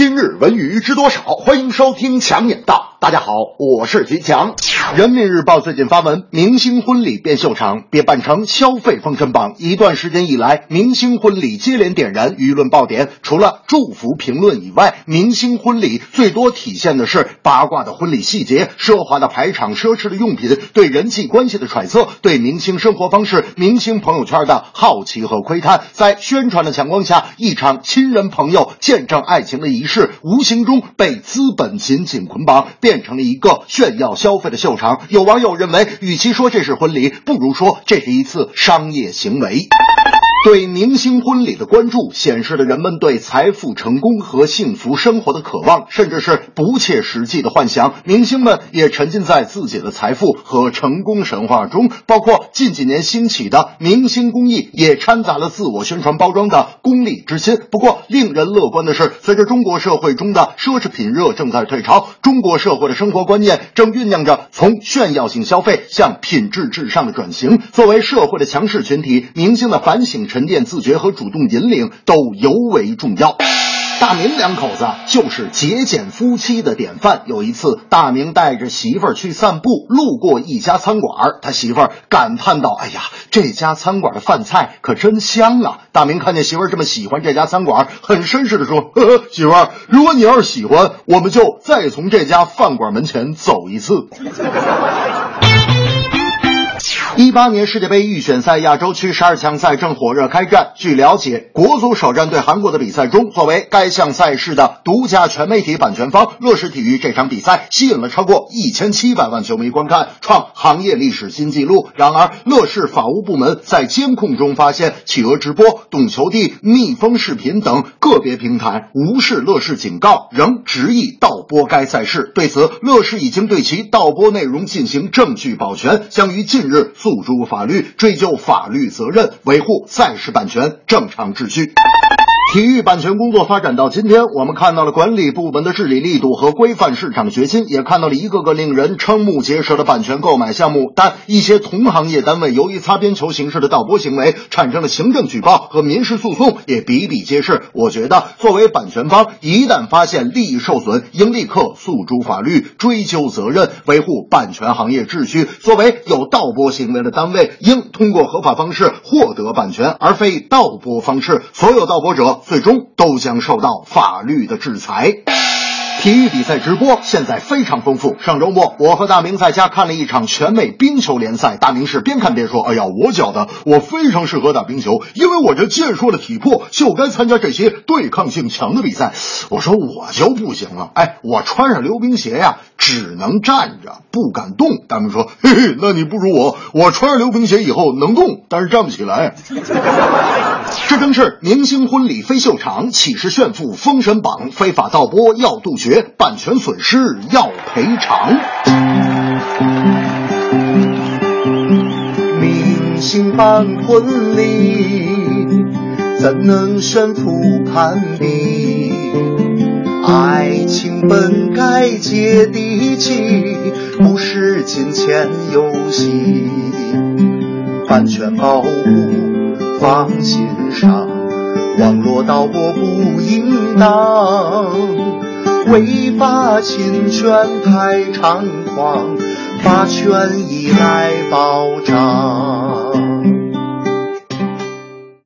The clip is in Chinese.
今日文娱知多少？欢迎收听强眼道。大家好，我是徐强。人民日报最近发文，明星婚礼变秀场，别办成消费封神榜。一段时间以来，明星婚礼接连点燃舆论爆点。除了祝福评论以外，明星婚礼最多体现的是八卦的婚礼细节、奢华的排场、奢侈的用品、对人际关系的揣测、对明星生活方式、明星朋友圈的好奇和窥探。在宣传的强光下，一场亲人朋友见证爱情的仪式，无形中被资本紧紧捆绑。变成了一个炫耀消费的秀场。有网友认为，与其说这是婚礼，不如说这是一次商业行为。对明星婚礼的关注，显示了人们对财富、成功和幸福生活的渴望，甚至是不切实际的幻想。明星们也沉浸在自己的财富和成功神话中，包括近几年兴起的明星公益，也掺杂了自我宣传包装的功利之心。不过，令人乐观的是，随着中国社会中的奢侈品热正在退潮，中国社会的生活观念正酝酿着从炫耀性消费向品质至上的转型。作为社会的强势群体，明星的反省。沉淀自觉和主动引领都尤为重要。大明两口子就是节俭夫妻的典范。有一次，大明带着媳妇儿去散步，路过一家餐馆，他媳妇儿感叹道：“哎呀，这家餐馆的饭菜可真香啊！”大明看见媳妇儿这么喜欢这家餐馆，很绅士的说：“呵呵，媳妇儿，如果你要是喜欢，我们就再从这家饭馆门前走一次。”八年世界杯预选赛亚洲区十二强赛正火热开战。据了解，国足首战对韩国的比赛中，作为该项赛事的独家全媒体版权方，乐视体育这场比赛吸引了超过一千七百万球迷观看，创行业历史新纪录。然而，乐视法务部门在监控中发现，企鹅直播、懂球帝、蜜蜂视频等个别平台无视乐视警告，仍执意盗播该赛事。对此，乐视已经对其盗播内容进行证据保全，将于近日。诉诸法律，追究法律责任，维护赛事版权正常秩序。体育版权工作发展到今天，我们看到了管理部门的治理力度和规范市场的决心，也看到了一个个令人瞠目结舌的版权购买项目。但一些同行业单位由于擦边球形式的盗播行为，产生了行政举报和民事诉讼，也比比皆是。我觉得，作为版权方，一旦发现利益受损，应立刻诉诸法律，追究责任，维护版权行业秩序。作为有盗播行为的单位，应通过合法方式获得版权，而非盗播方式。所有盗播者。最终都将受到法律的制裁。体育比赛直播现在非常丰富。上周末，我和大明在家看了一场全美冰球联赛。大明是边看边说：“哎呀，我觉得我非常适合打冰球，因为我这健硕的体魄就该参加这些对抗性强的比赛。”我说：“我就不行了，哎，我穿上溜冰鞋呀，只能站着，不敢动。”大明说：“嘿嘿，那你不如我，我穿上溜冰鞋以后能动，但是站不起来。”这正是明星婚礼非秀场，岂是炫富封神榜？非法盗播要杜绝，版权损失要赔偿。明星办婚礼，怎能炫富攀比？爱情本该接地气，不是金钱游戏。版权保护。放心上，网络盗播不应当，违法侵权太猖狂，法权益来保障。